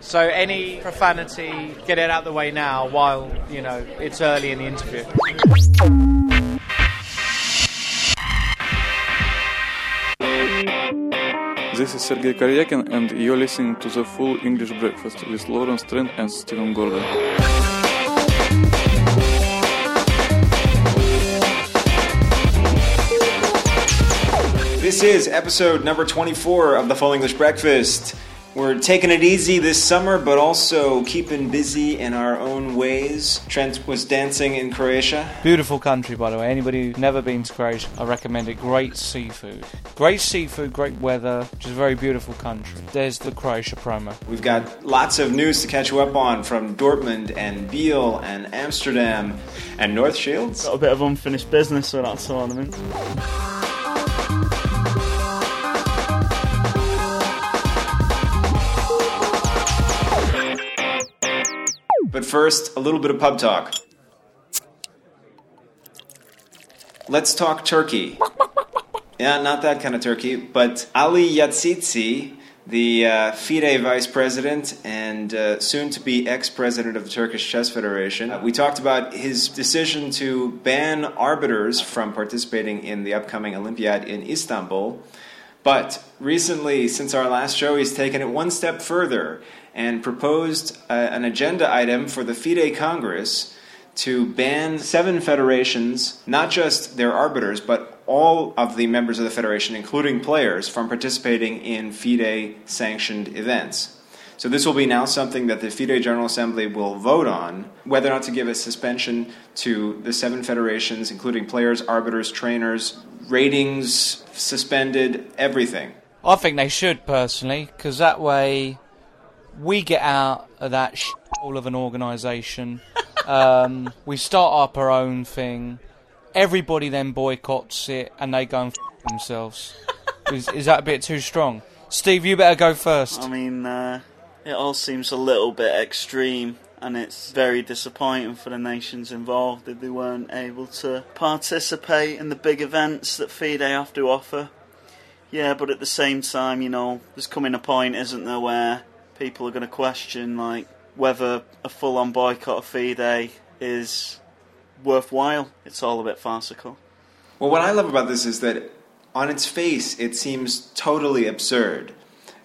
So any profanity, get it out the way now while, you know, it's early in the interview. This is Sergey Karyakin, and you're listening to the Full English Breakfast with Lawrence Trent and Stephen Gordon. This is episode number 24 of the Full English Breakfast. We're taking it easy this summer, but also keeping busy in our own ways. Trent was dancing in Croatia. Beautiful country, by the way. Anybody who's never been to Croatia, I recommend it. Great seafood. Great seafood, great weather, just a very beautiful country. There's the Croatia promo. We've got lots of news to catch you up on from Dortmund and Biel and Amsterdam and North Shields. Got a bit of unfinished business with that tournament. But first, a little bit of pub talk. Let's talk Turkey. Yeah, not that kind of Turkey, but Ali Yazici, the uh, FIDE vice president and uh, soon to be ex president of the Turkish Chess Federation. Uh, we talked about his decision to ban arbiters from participating in the upcoming Olympiad in Istanbul. But recently, since our last show, he's taken it one step further and proposed uh, an agenda item for the FIDE Congress to ban seven federations, not just their arbiters, but all of the members of the federation, including players, from participating in FIDE sanctioned events. So, this will be now something that the FIDE General Assembly will vote on whether or not to give a suspension to the seven federations, including players, arbiters, trainers, ratings suspended, everything. I think they should, personally, because that way we get out of that all of an organisation. Um, we start up our own thing. Everybody then boycotts it, and they go and f- themselves. is, is that a bit too strong? Steve, you better go first. I mean, uh, it all seems a little bit extreme, and it's very disappointing for the nations involved if they weren't able to participate in the big events that FIDE have to offer. Yeah, but at the same time, you know, there's coming a point, isn't there, where people are going to question like whether a full-on boycott of FIDE is worthwhile. It's all a bit farcical. Well, what I love about this is that on its face, it seems totally absurd.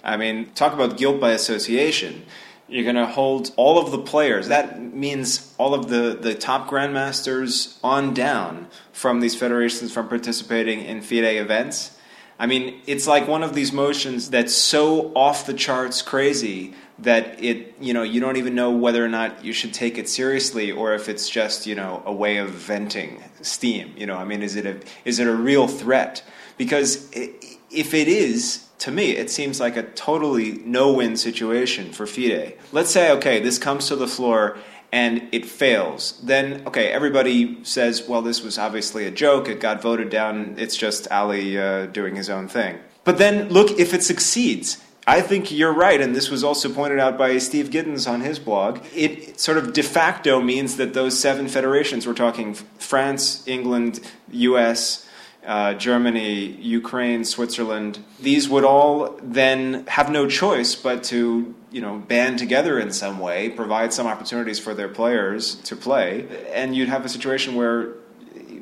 I mean, talk about guilt by association. You're going to hold all of the players. That means all of the, the top grandmasters on down from these federations from participating in FIDE events. I mean, it's like one of these motions that's so off the charts crazy that it, you know, you don't even know whether or not you should take it seriously or if it's just, you know, a way of venting steam. You know, I mean, is it a is it a real threat? Because if it is, to me, it seems like a totally no-win situation for FIDE. Let's say, okay, this comes to the floor and it fails, then okay, everybody says, well, this was obviously a joke. It got voted down. It's just Ali uh, doing his own thing. But then look, if it succeeds, I think you're right, and this was also pointed out by Steve Giddins on his blog. It sort of de facto means that those seven federations, we're talking France, England, US, uh, Germany, Ukraine, Switzerland, these would all then have no choice but to you know band together in some way, provide some opportunities for their players to play, and you'd have a situation where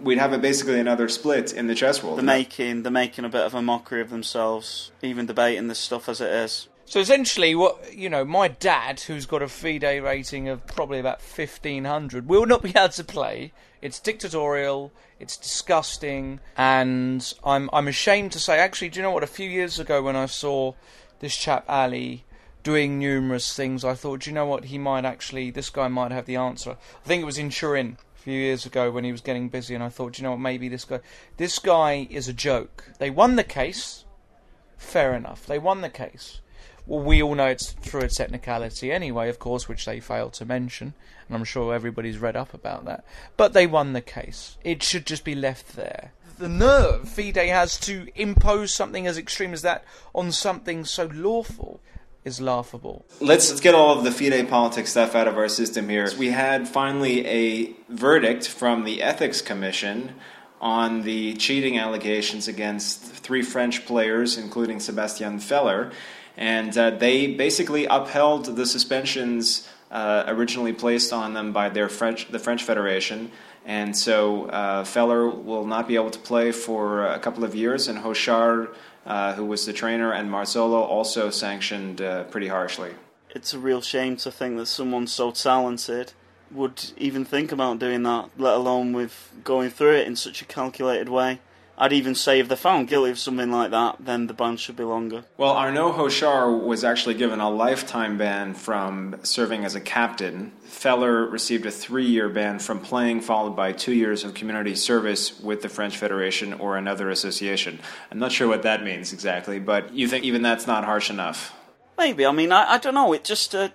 we'd have a, basically another split in the chess world. They're making they're making a bit of a mockery of themselves, even debating this stuff as it is. So essentially, what you know, my dad, who's got a FIDE rating of probably about fifteen hundred, will not be able to play. It's dictatorial. It's disgusting, and I'm I'm ashamed to say. Actually, do you know what? A few years ago, when I saw this chap Ali doing numerous things, I thought, do you know what? He might actually. This guy might have the answer. I think it was in Turin a few years ago when he was getting busy, and I thought, do you know what? Maybe this guy. This guy is a joke. They won the case. Fair enough. They won the case. Well, we all know it's through a technicality anyway, of course, which they failed to mention, and I'm sure everybody's read up about that. But they won the case. It should just be left there. The nerve FIDE has to impose something as extreme as that on something so lawful is laughable. Let's, let's get all of the FIDE politics stuff out of our system here. We had finally a verdict from the Ethics Commission on the cheating allegations against three French players, including Sebastian Feller. And uh, they basically upheld the suspensions uh, originally placed on them by their French, the French Federation. And so uh, Feller will not be able to play for a couple of years, and Hauchard, uh, who was the trainer, and Marzolo also sanctioned uh, pretty harshly. It's a real shame to think that someone so talented would even think about doing that, let alone with going through it in such a calculated way. I'd even say if they're found guilty of something like that, then the ban should be longer. Well, Arnaud Hauchard was actually given a lifetime ban from serving as a captain. Feller received a three year ban from playing, followed by two years of community service with the French Federation or another association. I'm not sure what that means exactly, but you think even that's not harsh enough? Maybe. I mean, I, I don't know. It just. Uh,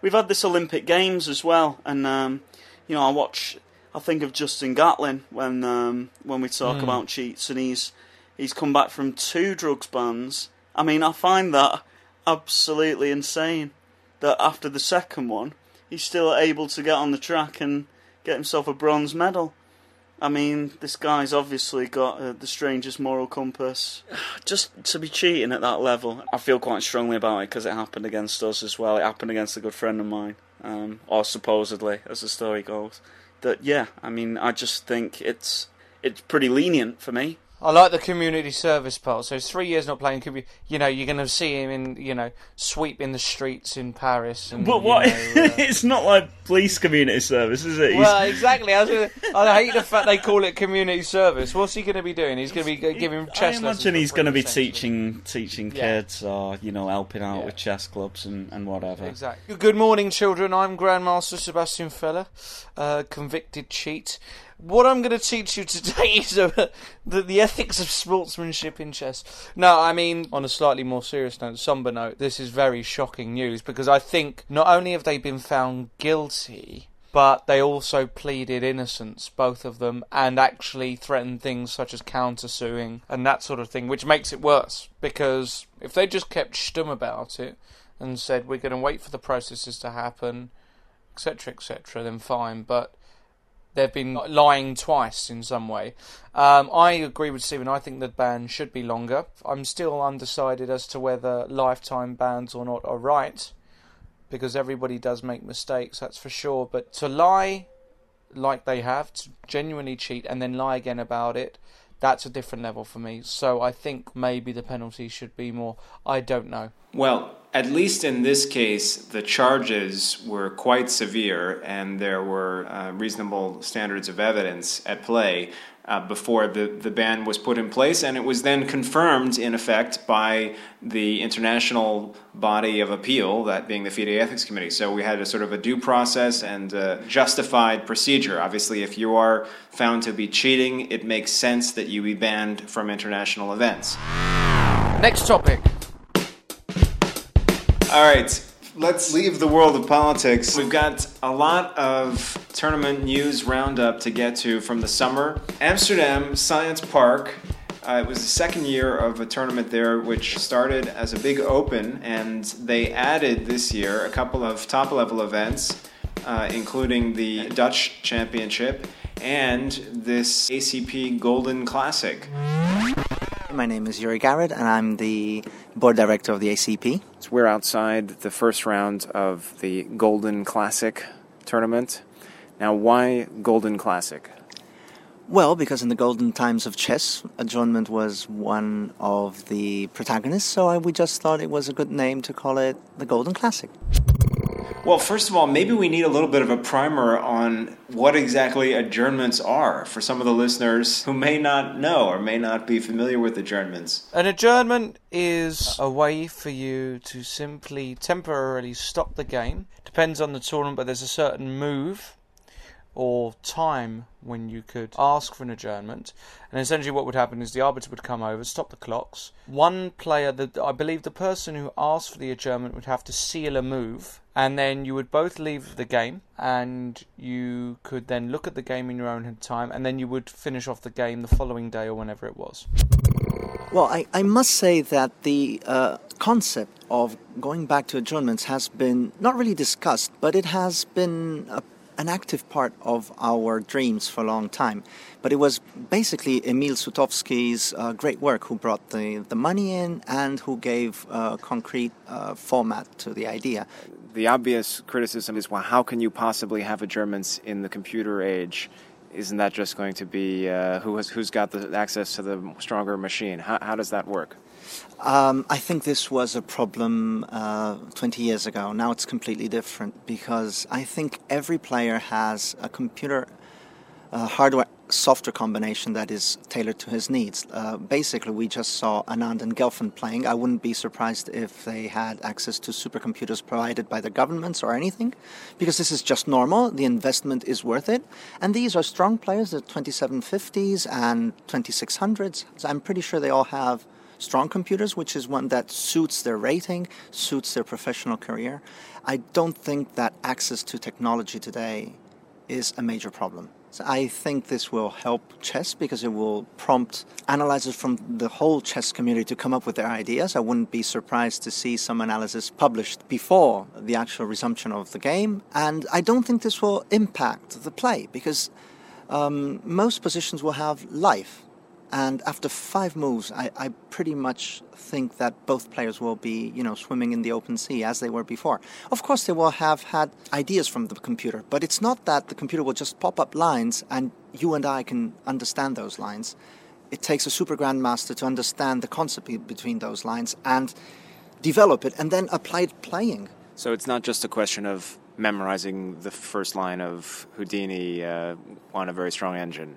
we've had this Olympic Games as well, and, um, you know, I watch I think of Justin Gatlin when um, when we talk mm. about cheats, and he's he's come back from two drugs bans. I mean, I find that absolutely insane. That after the second one, he's still able to get on the track and get himself a bronze medal. I mean, this guy's obviously got uh, the strangest moral compass. Just to be cheating at that level, I feel quite strongly about it because it happened against us as well. It happened against a good friend of mine, um, or supposedly, as the story goes that yeah, I mean, I just think it's it's pretty lenient for me. I like the community service part. So three years not playing. Could be, you know, you're going to see him in, you know, sweeping the streets in Paris. And, but what? Know, uh, it's not like police community service, is it? He's... Well, exactly. I, gonna, I, hate the fact they call it community service. What's he going to be doing? He's going to be giving chess. I imagine he's going to be teaching teaching yeah. kids, or you know, helping out yeah. with chess clubs and, and whatever. Exactly. Good morning, children. I'm Grandmaster Sebastian Feller, uh, convicted cheat what I'm going to teach you today is the, the ethics of sportsmanship in chess. No, I mean, on a slightly more serious note, somber note, this is very shocking news because I think not only have they been found guilty, but they also pleaded innocence, both of them, and actually threatened things such as countersuing and that sort of thing, which makes it worse because if they just kept stum about it and said we're going to wait for the processes to happen, etc., etc., then fine, but they've been lying twice in some way. Um, I agree with Stephen. I think the ban should be longer. I'm still undecided as to whether lifetime bans or not are right, because everybody does make mistakes, that's for sure. But to lie like they have, to genuinely cheat and then lie again about it, that's a different level for me. So I think maybe the penalty should be more. I don't know. Well, at least in this case, the charges were quite severe, and there were uh, reasonable standards of evidence at play uh, before the, the ban was put in place, and it was then confirmed, in effect, by the international body of appeal, that being the FIDE Ethics Committee. So we had a sort of a due process and justified procedure. Obviously, if you are found to be cheating, it makes sense that you be banned from international events. Next topic. All right, let's leave the world of politics. We've got a lot of tournament news roundup to get to from the summer. Amsterdam Science Park. Uh, it was the second year of a tournament there, which started as a big open, and they added this year a couple of top level events, uh, including the Dutch Championship and this ACP Golden Classic. My name is Yuri Garrett, and I'm the board director of the ACP. So we're outside the first round of the Golden Classic tournament. Now, why Golden Classic? Well, because in the golden times of chess, adjournment was one of the protagonists, so I, we just thought it was a good name to call it the Golden Classic. Well, first of all, maybe we need a little bit of a primer on what exactly adjournments are for some of the listeners who may not know or may not be familiar with adjournments. An adjournment is a way for you to simply temporarily stop the game. Depends on the tournament, but there's a certain move or time when you could ask for an adjournment. And essentially, what would happen is the arbiter would come over, stop the clocks. One player, the, I believe the person who asked for the adjournment would have to seal a move and then you would both leave the game and you could then look at the game in your own time and then you would finish off the game the following day or whenever it was well i, I must say that the uh, concept of going back to adjournments has been not really discussed but it has been a an active part of our dreams for a long time. But it was basically Emil Sutovsky's uh, great work who brought the, the money in and who gave a concrete uh, format to the idea. The obvious criticism is well, how can you possibly have a Germans in the computer age? Isn't that just going to be uh, who has, who's got the access to the stronger machine? How, how does that work? Um, I think this was a problem uh, 20 years ago. Now it's completely different because I think every player has a computer uh, hardware software combination that is tailored to his needs. Uh, basically, we just saw Anand and Gelfand playing. I wouldn't be surprised if they had access to supercomputers provided by the governments or anything, because this is just normal. The investment is worth it. And these are strong players, the 2750s and 2600s. So I'm pretty sure they all have strong computers, which is one that suits their rating, suits their professional career. I don't think that access to technology today is a major problem. So I think this will help chess because it will prompt analyzers from the whole chess community to come up with their ideas. I wouldn't be surprised to see some analysis published before the actual resumption of the game. And I don't think this will impact the play because um, most positions will have life. And after five moves, I, I, pretty much think that both players will be, you know, swimming in the open sea as they were before. Of course, they will have had ideas from the computer, but it's not that the computer will just pop up lines and you and I can understand those lines. It takes a super grandmaster to understand the concept between those lines and develop it and then apply it playing. So it's not just a question of memorizing the first line of Houdini uh, on a very strong engine.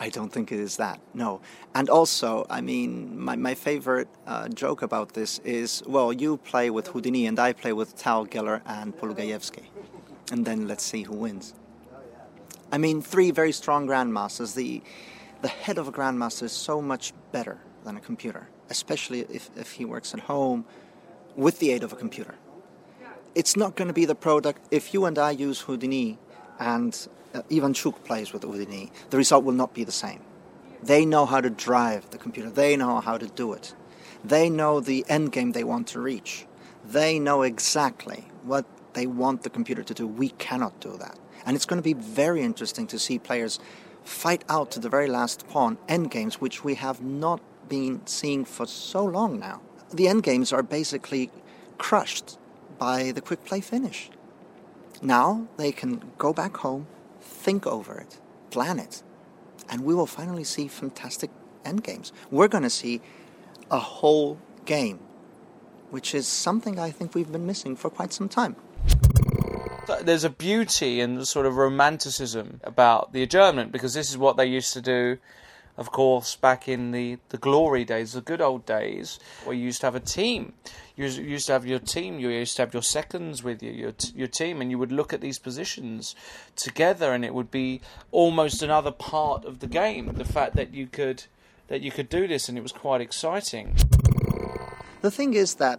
I don't think it is that. No. And also, I mean, my, my favorite uh, joke about this is well, you play with Houdini and I play with Tal, Geller, and Polugaevsky. And then let's see who wins. I mean, three very strong grandmasters. The, the head of a grandmaster is so much better than a computer, especially if, if he works at home with the aid of a computer. It's not going to be the product if you and I use Houdini and uh, Ivanchuk plays with Houdini, the result will not be the same. They know how to drive the computer. They know how to do it. They know the end game they want to reach. They know exactly what they want the computer to do. We cannot do that. And it's going to be very interesting to see players fight out to the very last pawn end games, which we have not been seeing for so long now. The end games are basically crushed by the quick play finish. Now they can go back home, think over it, plan it, and we will finally see fantastic end games. We're going to see a whole game, which is something I think we've been missing for quite some time. There's a beauty and sort of romanticism about the adjournment because this is what they used to do of course, back in the, the glory days, the good old days, where you used to have a team. You used to have your team, you used to have your seconds with you, your, your team, and you would look at these positions together, and it would be almost another part of the game. The fact that you could that you could do this, and it was quite exciting. The thing is that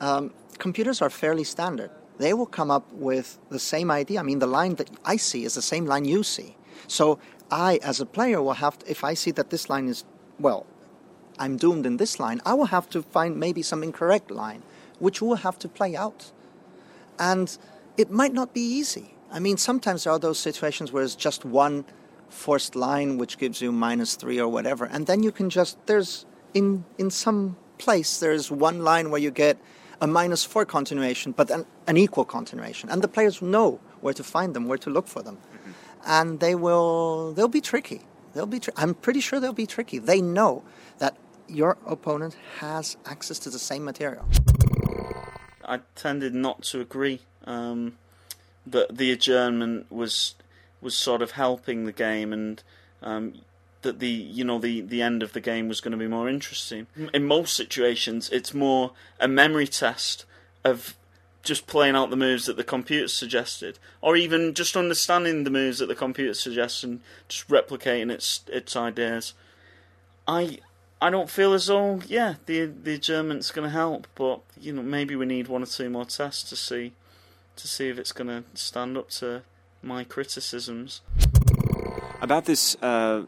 um, computers are fairly standard. They will come up with the same idea. I mean, the line that I see is the same line you see. So I, as a player, will have to, if I see that this line is, well, I'm doomed in this line, I will have to find maybe some incorrect line, which will have to play out. And it might not be easy. I mean, sometimes there are those situations where it's just one forced line which gives you minus three or whatever, and then you can just, there's, in, in some place, there's one line where you get a minus four continuation, but an, an equal continuation. And the players know where to find them, where to look for them and they will they'll be tricky. They'll be. Tri- I'm pretty sure they'll be tricky. They know that your opponent has access to the same material. I tended not to agree um, that the adjournment was was sort of helping the game and um, that the you know the the end of the game was going to be more interesting. In most situations, it's more a memory test of just playing out the moves that the computer suggested, or even just understanding the moves that the computer suggests and just replicating its its ideas. I I don't feel as though yeah the the adjournment's going to help, but you know maybe we need one or two more tests to see to see if it's going to stand up to my criticisms. About this uh,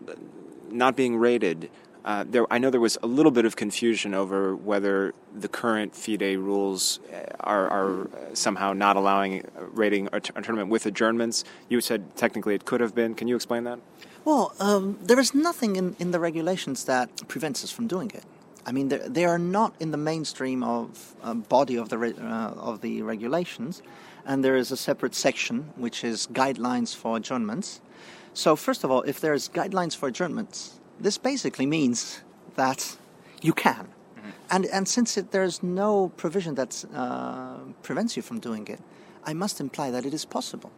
not being rated, uh, there, I know there was a little bit of confusion over whether the current FIDE rules uh, are, are somehow not allowing rating a, t- a tournament with adjournments. You said technically it could have been. Can you explain that? Well, um, there is nothing in, in the regulations that prevents us from doing it. I mean, they are not in the mainstream of uh, body of the re- uh, of the regulations, and there is a separate section which is guidelines for adjournments. So, first of all, if there's guidelines for adjournments, this basically means that you can, mm-hmm. and and since it, there's no provision that uh, prevents you from doing it, I must imply that it is possible.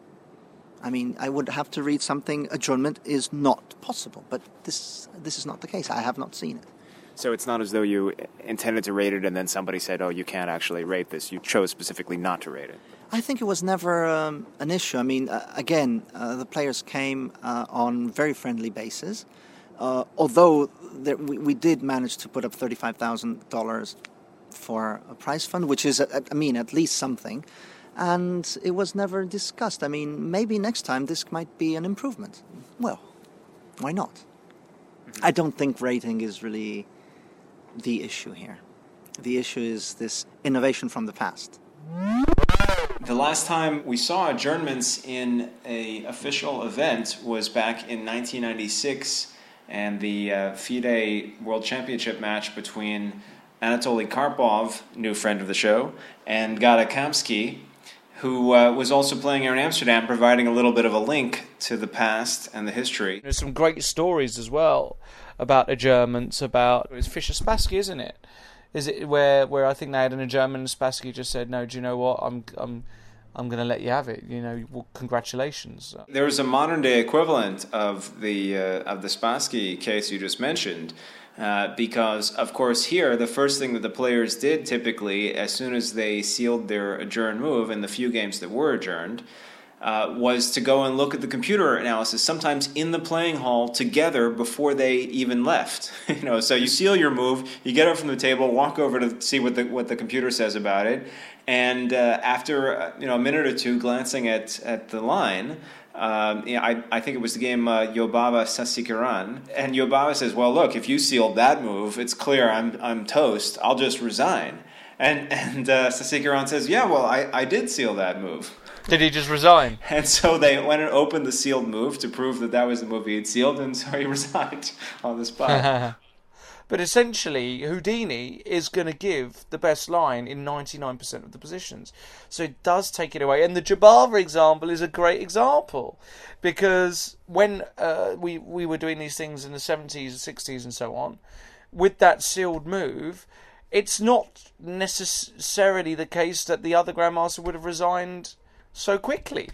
I mean, I would have to read something. Adjournment is not possible, but this this is not the case. I have not seen it. So it's not as though you intended to rate it and then somebody said, oh, you can't actually rate this. You chose specifically not to rate it. I think it was never um, an issue. I mean, uh, again, uh, the players came uh, on very friendly basis. Uh, although there, we, we, did manage to put up $35,000 for a prize fund, which is, I mean, at least something. And it was never discussed. I mean, maybe next time this might be an improvement. Well, why not? Mm-hmm. I don't think rating is really the issue here. The issue is this innovation from the past. The last time we saw adjournments in a official event was back in 1996 and the uh, FIDE World Championship match between Anatoly Karpov, new friend of the show, and Gata Kamsky, who uh, was also playing here in Amsterdam, providing a little bit of a link to the past and the history. There's some great stories as well about adjournments, about it's Fischer Spassky, isn't it? Is it where where I think they had an adjournment and Spassky just said, "No, do you know what? I'm I'm I'm going to let you have it. You know, well, congratulations." There's a modern day equivalent of the uh, of the Spassky case you just mentioned. Uh, because of course here the first thing that the players did typically as soon as they sealed their adjourned move in the few games that were adjourned uh, was to go and look at the computer analysis, sometimes in the playing hall together before they even left. you know, so you seal your move, you get up from the table, walk over to see what the what the computer says about it, and uh, after uh, you know a minute or two, glancing at at the line. Um, you know, I, I think it was the game uh, Jobava Sasikiran, and Jobava says, "Well, look, if you sealed that move, it's clear I'm I'm toast. I'll just resign." And and uh, Sasikiran says, "Yeah, well, I, I did seal that move." Did he just resign? And so they went and opened the sealed move to prove that that was the move he had sealed, and so he resigned on the spot. but essentially, Houdini is going to give the best line in 99% of the positions. So it does take it away. And the Jobava example is a great example because when uh, we, we were doing these things in the 70s, and 60s, and so on, with that sealed move, it's not necessarily the case that the other Grandmaster would have resigned so quickly.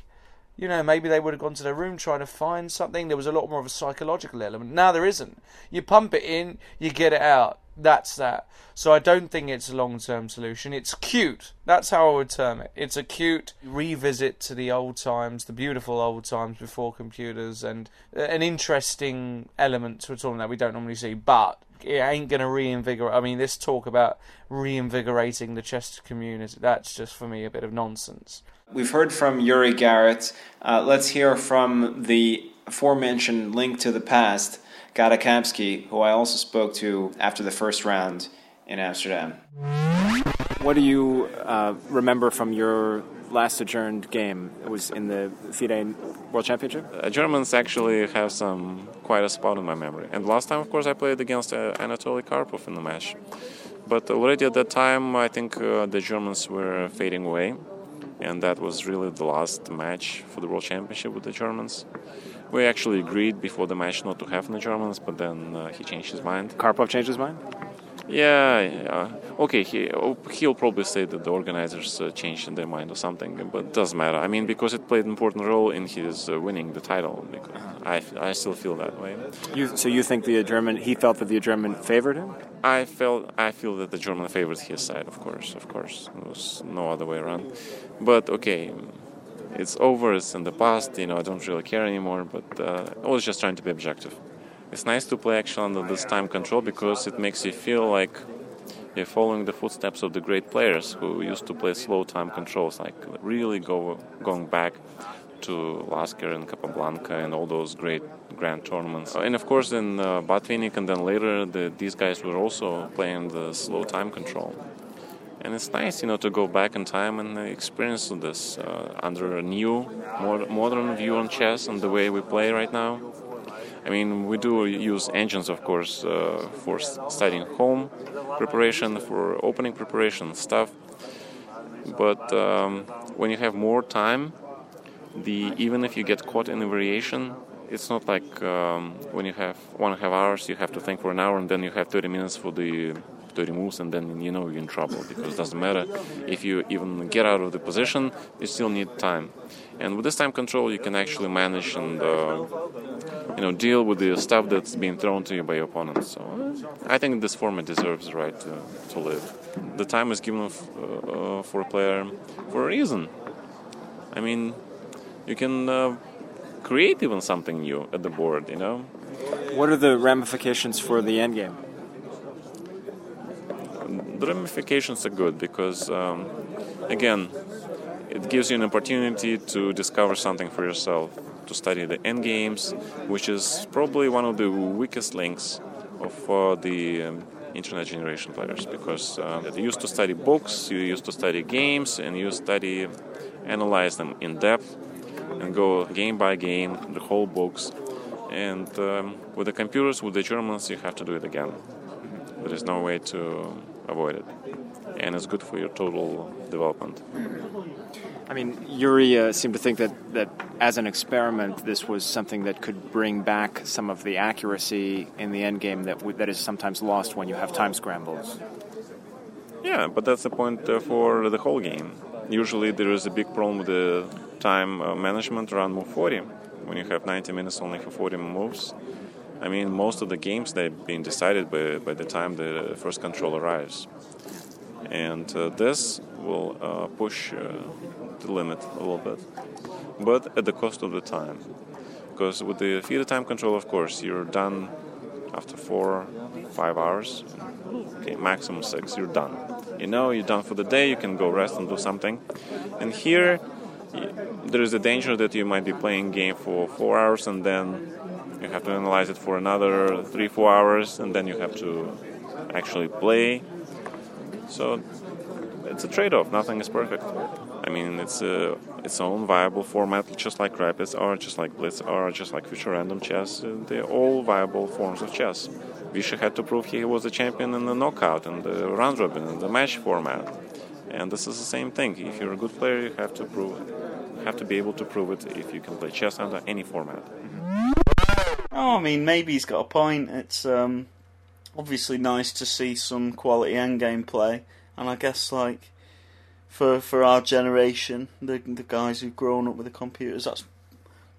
You know, maybe they would have gone to their room trying to find something. There was a lot more of a psychological element. Now there isn't. You pump it in, you get it out. That's that. So I don't think it's a long term solution. It's cute. That's how I would term it. It's a cute revisit to the old times, the beautiful old times before computers, and uh, an interesting element to a tournament that we don't normally see. But it ain't going to reinvigorate. I mean, this talk about reinvigorating the chess community, that's just for me a bit of nonsense. We've heard from Yuri Garrett. Uh, let's hear from the aforementioned link to the past, Gata Kamsky, who I also spoke to after the first round in Amsterdam. What do you uh, remember from your last adjourned game? It was in the FIDE World Championship? Uh, adjournments actually have some quite a spot in my memory. And last time, of course, I played against uh, Anatoly Karpov in the match. But already at that time, I think uh, the adjournments were fading away and that was really the last match for the World Championship with the adjournments. We actually agreed before the match not to have the adjournments, but then uh, he changed his mind. Karpov changed his mind? Yeah, yeah. Okay, he, he'll probably say that the organizers uh, changed their mind or something, but it doesn't matter. I mean, because it played an important role in his uh, winning the title. Because I, I still feel that way. You, so you think the adjournment, he felt that the adjournment favored him? I felt, I feel that the adjournment favored his side, of course, of course. There was no other way around. But okay, it's over, it's in the past, you know, I don't really care anymore, but uh, I was just trying to be objective. It's nice to play actually under this time control because it makes you feel like you're following the footsteps of the great players who used to play slow time controls, like really go going back to Lasker and Capablanca and all those great grand tournaments. And of course, in uh, Botvinnik and then later, the, these guys were also playing the slow time control. And it's nice, you know, to go back in time and experience this uh, under a new, more modern view on chess and the way we play right now. I mean, we do use engines, of course, uh, for studying home preparation, for opening preparation stuff. But um, when you have more time, the even if you get caught in a variation, it's not like um, when you have one and a half hours, you have to think for an hour, and then you have 30 minutes for the 30 moves, and then you know you're in trouble because it doesn't matter if you even get out of the position, you still need time. And with this time control, you can actually manage and uh, you know deal with the stuff that's being thrown to you by your opponent. So I think this format deserves the right to, to live. The time is given f- uh, for a player for a reason. I mean, you can uh, create even something new at the board. You know. What are the ramifications for the endgame? The ramifications are good because, um, again, it gives you an opportunity to discover something for yourself, to study the end games, which is probably one of the weakest links of uh, the um, internet generation players because uh, you used to study books, you used to study games, and you study, analyze them in depth, and go game by game, the whole books. And um, with the computers, with the adjournments, you have to do it again. There is no way to avoid it, and it's good for your total development. I mean, Yuri uh, seemed to think that, that as an experiment, this was something that could bring back some of the accuracy in the end game that, w- that is sometimes lost when you have time scrambles. Yeah, but that's the point uh, for the whole game. Usually, there is a big problem with the time uh, management around move 40. When you have 90 minutes only for 40 moves, I mean, most of the games they've been decided by, by the time the first control arrives. And uh, this will uh, push uh, the limit a little bit, but at the cost of the time. Because with the FIDE time control, of course, you're done after four, five hours. Okay, maximum six, you're done. You know, you're done for the day, you can go rest and do something. And here, there is a danger that you might be playing game for four hours and then you have to analyze it for another three, four hours, and then you have to actually play. So it's a trade-off. Nothing is perfect. I mean, it's a its own viable format, just like Rapids are, just like Blitz are, just like Fischer Random Chess. Uh, they're all viable forms of chess. Vishy had to prove he was a champion in the knockout and the round robin and the match format. And this is the same thing. If you're a good player, you have to prove have to be able to prove it if you can play chess under any format. Oh, I mean, maybe he's got a point. It's um, obviously nice to see some quality endgame play, and I guess like for for our generation, the the guys who've grown up with the computers, that's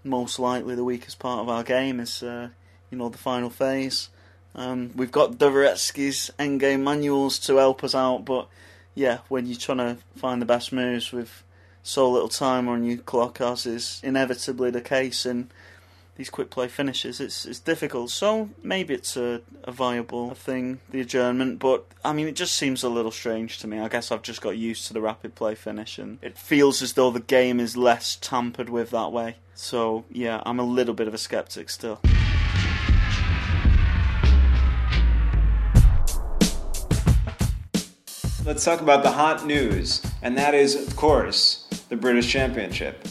most likely the weakest part of our game is uh, you know the final phase. Um, we've got Dvoretsky's endgame manuals to help us out, but yeah, when you're trying to find the best moves with so little time on your clock, as is inevitably the case in these quick play finishes, it's it's difficult. So maybe it's a, a viable thing, the adjournment, but I mean, it just seems a little strange to me. I guess I've just got used to the rapid play finish, and it feels as though the game is less tampered with that way. So yeah, I'm a little bit of a skeptic still. Let's talk about the hot news, and that is, of course, the British Championship.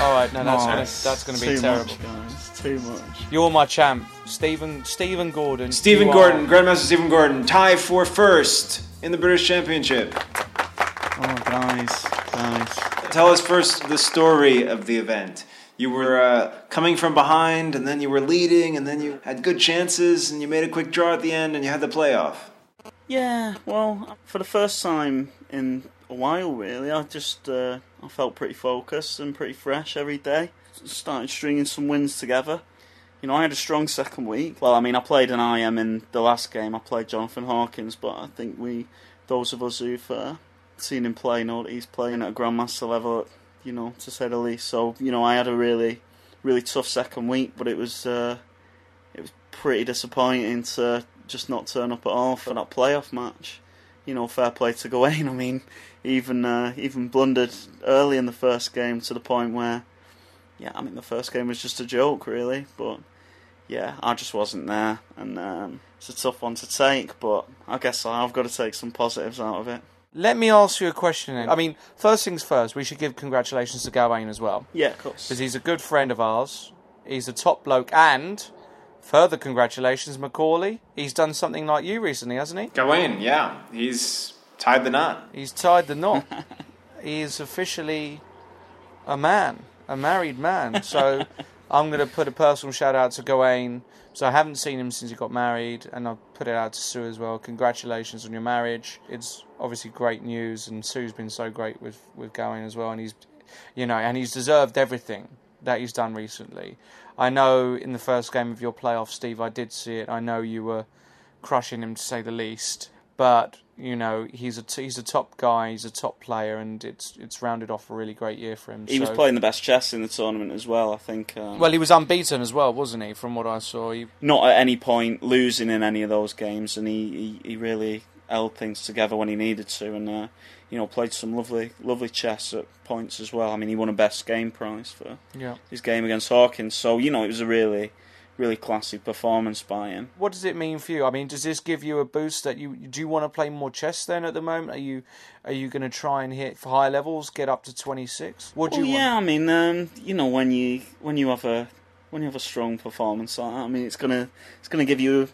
All right, no, that's gonna, Nice. that's going to Too be terrible. Much, guys. Too much. You're my champ, Stephen Stephen Gordon. Stephen You Gordon, are- Grandmaster Stephen Gordon, tie for first in the British Championship. Oh, guys, guys. Tell us first the story of the event. You were uh, coming from behind, and then you were leading, and then you had good chances, and you made a quick draw at the end, and you had the playoff. Yeah, well, for the first time in a while, really, I just uh, I felt pretty focused and pretty fresh every day. Started stringing some wins together. You know, I had a strong second week. Well, I mean, I played an IM in the last game. I played Jonathan Hawkins, but I think we, those of us who've uh, seen him play, know that he's playing at a grandmaster level. You know, to say the least. So, you know, I had a really, really tough second week, but it was uh, it was pretty disappointing to just not turn up at all for that playoff match. You know, fair play to Gawain. I mean, even uh, even blundered early in the first game to the point where, yeah, I mean the first game was just a joke, really. But yeah, I just wasn't there, and um, it's a tough one to take. But I guess I've got to take some positives out of it. Let me ask you a question. Then. I mean, first things first, we should give congratulations to Gawain as well Yeah, of course. because he's a good friend of ours. He's a top bloke, and further congratulations, Macauley. He's done something like you recently, hasn't he? Gawain, yeah, he's tied the knot. He's tied the knot. he is officially a man, a married man. So I'm going to put a personal shout out to Gawain. So I haven't seen him since he got married, and I'll put it out to Sue as well. Congratulations on your marriage. It's obviously great news, and Sue's been so great with with Gawain as well, and he's, you know, and he's deserved everything that he's done recently. I know in the first game of your playoff, Steve, I did see it. I know you were crushing him to say the least, but you know he's a t- he's a top guy, he's a top player, and it's it's rounded off a really great year for him. He was playing the best chess in the tournament as well. I think. Um, Well, he was unbeaten as well, wasn't he? From what I saw, he, not at any point losing in any of those games, and he, he, he really held things together when he needed to, and uh, you know played some lovely lovely chess at points as well. I mean, he won a best game prize for yeah. his game against Hawkins, so you know it was a really really classy performance by him. What does it mean for you? I mean, does this give you a boost that you do you want to play more chess then at the moment? Are you are you going to try and hit for high levels, get up to twenty six? What do Well, you yeah, I mean, um, you know, when you when you have a when you have a strong performance like that, I mean, it's gonna it's gonna give you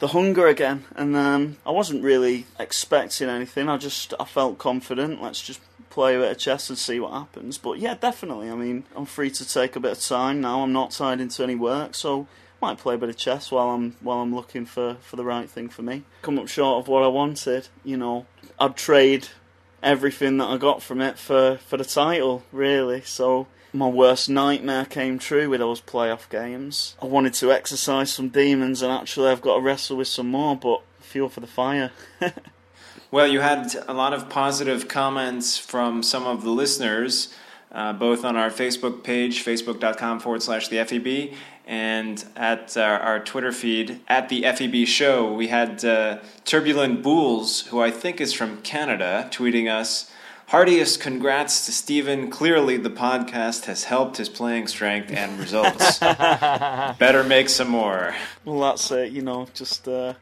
the hunger again. And um, I wasn't really expecting anything. I just I felt confident. Let's just play a bit of chess and see what happens. But yeah, definitely. I mean, I'm free to take a bit of time now. I'm not tied into any work, so might play a bit of chess while I'm while I'm looking for, for the right thing for me. Come up short of what I wanted, you know. I'd trade everything that I got from it for, for the title, really. So my worst nightmare came true with those playoff games. I wanted to exercise some demons and actually I've got to wrestle with some more, but fuel for the fire. Well, you had a lot of positive comments from some of the listeners, uh, both on our Facebook page, facebook.com forward slash the FEB, and at our, our Twitter feed, at the FEB show. We had uh, Turbulent Bulls, who I think is from Canada, tweeting us. Heartiest congrats to Stephen. Clearly, the podcast has helped his playing strength and results. Better make some more. well, that's it, you know, just uh,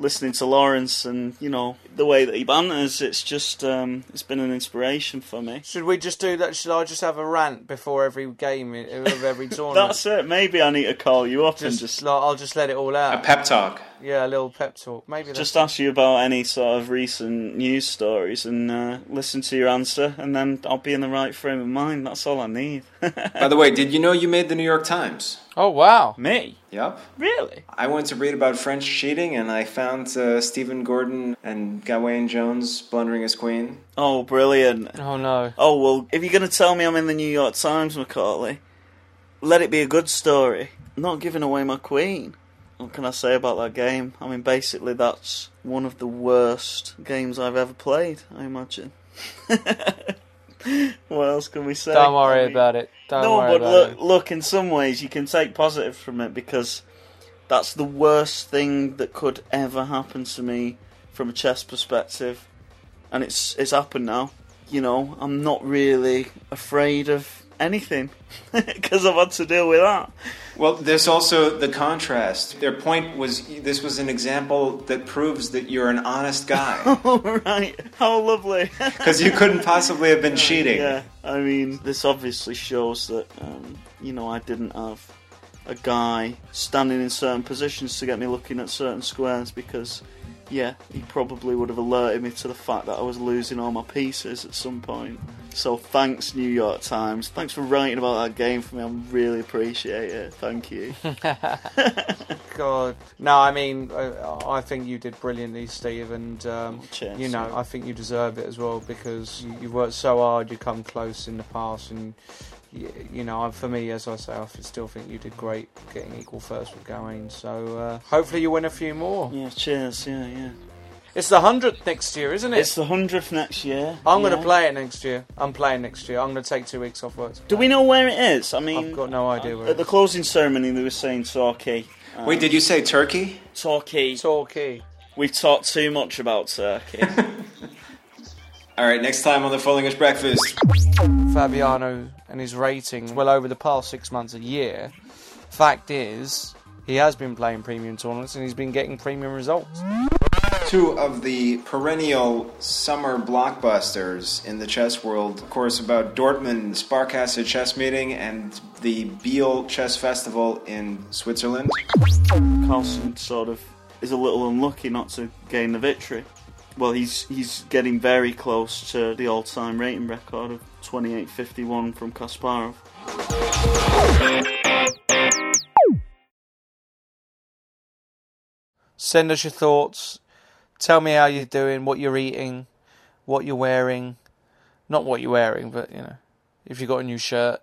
listening to Lawrence and, you know, the way that he banters, it's just, um, it's been an inspiration for me. Should we just do that? Should I just have a rant before every game of every tournament? That's it. Maybe I need to call you up and just, just like, I'll just let it all out. A pep talk. Yeah, a little pep talk. Maybe that's just ask you about any sort of recent news stories and uh, listen to your answer, and then I'll be in the right frame of mind. That's all I need. By the way, did you know you made the New York Times? Oh wow! Me? Yep. Really? I went to read about French cheating, and I found uh, Stephen Gordon and Gawain Jones blundering as queen. Oh, brilliant. Oh no! Oh, well, if you're going to tell me I'm in the New York Times, Macauley, let it be a good story. I'm not giving away my queen. What can I say about that game? I mean, basically, that's one of the worst games I've ever played, I imagine. what else can we say? Don't worry I mean- about it. Don't no, worry but look, it. look. In some ways, you can take positive from it because that's the worst thing that could ever happen to me from a chess perspective, and it's it's happened now. You know, I'm not really afraid of anything because I've had to deal with that. Well, there's also the contrast. Their point was this was an example that proves that you're an honest guy oh, right. how lovely. because you couldn't possibly have been cheating. Yeah, I mean, this obviously shows that um, you know I didn't have a guy standing in certain positions to get me looking at certain squares because, yeah, he probably would have alerted me to the fact that I was losing all my pieces at some point. So thanks, New York Times. Thanks for writing about that game for me. I really appreciate it. Thank you. God, no. I mean, uh, I think you did brilliantly, Steve, and um, Cheers. you know, I think you deserve it as well because you, you've worked so hard. You come close in the past, and you, you know, for me, as I say, I still think you did great getting equal first with Gawain. So uh, hopefully, you win a few more. Yeah, cheers. Yeah, yeah. It's the hundredth next year, isn't it? It's the hundredth next year. I'm going to play it next year. I'm playing next year. I'm going to take two weeks off work. Do we know where it is? I mean, I've got no idea where at it the closing ceremony, they were saying Torquay. Um, Wait, did you say Turkey? Torquay. Torquay. We've talked too much about Turkey. All right, next time on the Full English Breakfast. Fabiano and his rating, well over the past six months, a year. Fact is, he has been playing premium tournaments and he's been getting premium results. Two of the perennial summer blockbusters in the chess world, of course, about Dortmund Sparkasse chess meeting and the Biel Chess Festival in Switzerland. Carlsen sort of is a little unlucky not to gain the victory. Well, he's he's getting very close to the all-time rating record of 28.51 from Kasparov. Send us your thoughts. Tell me how you're doing, what you're eating, what you're wearing. Not what you're wearing, but you know, if you got a new shirt,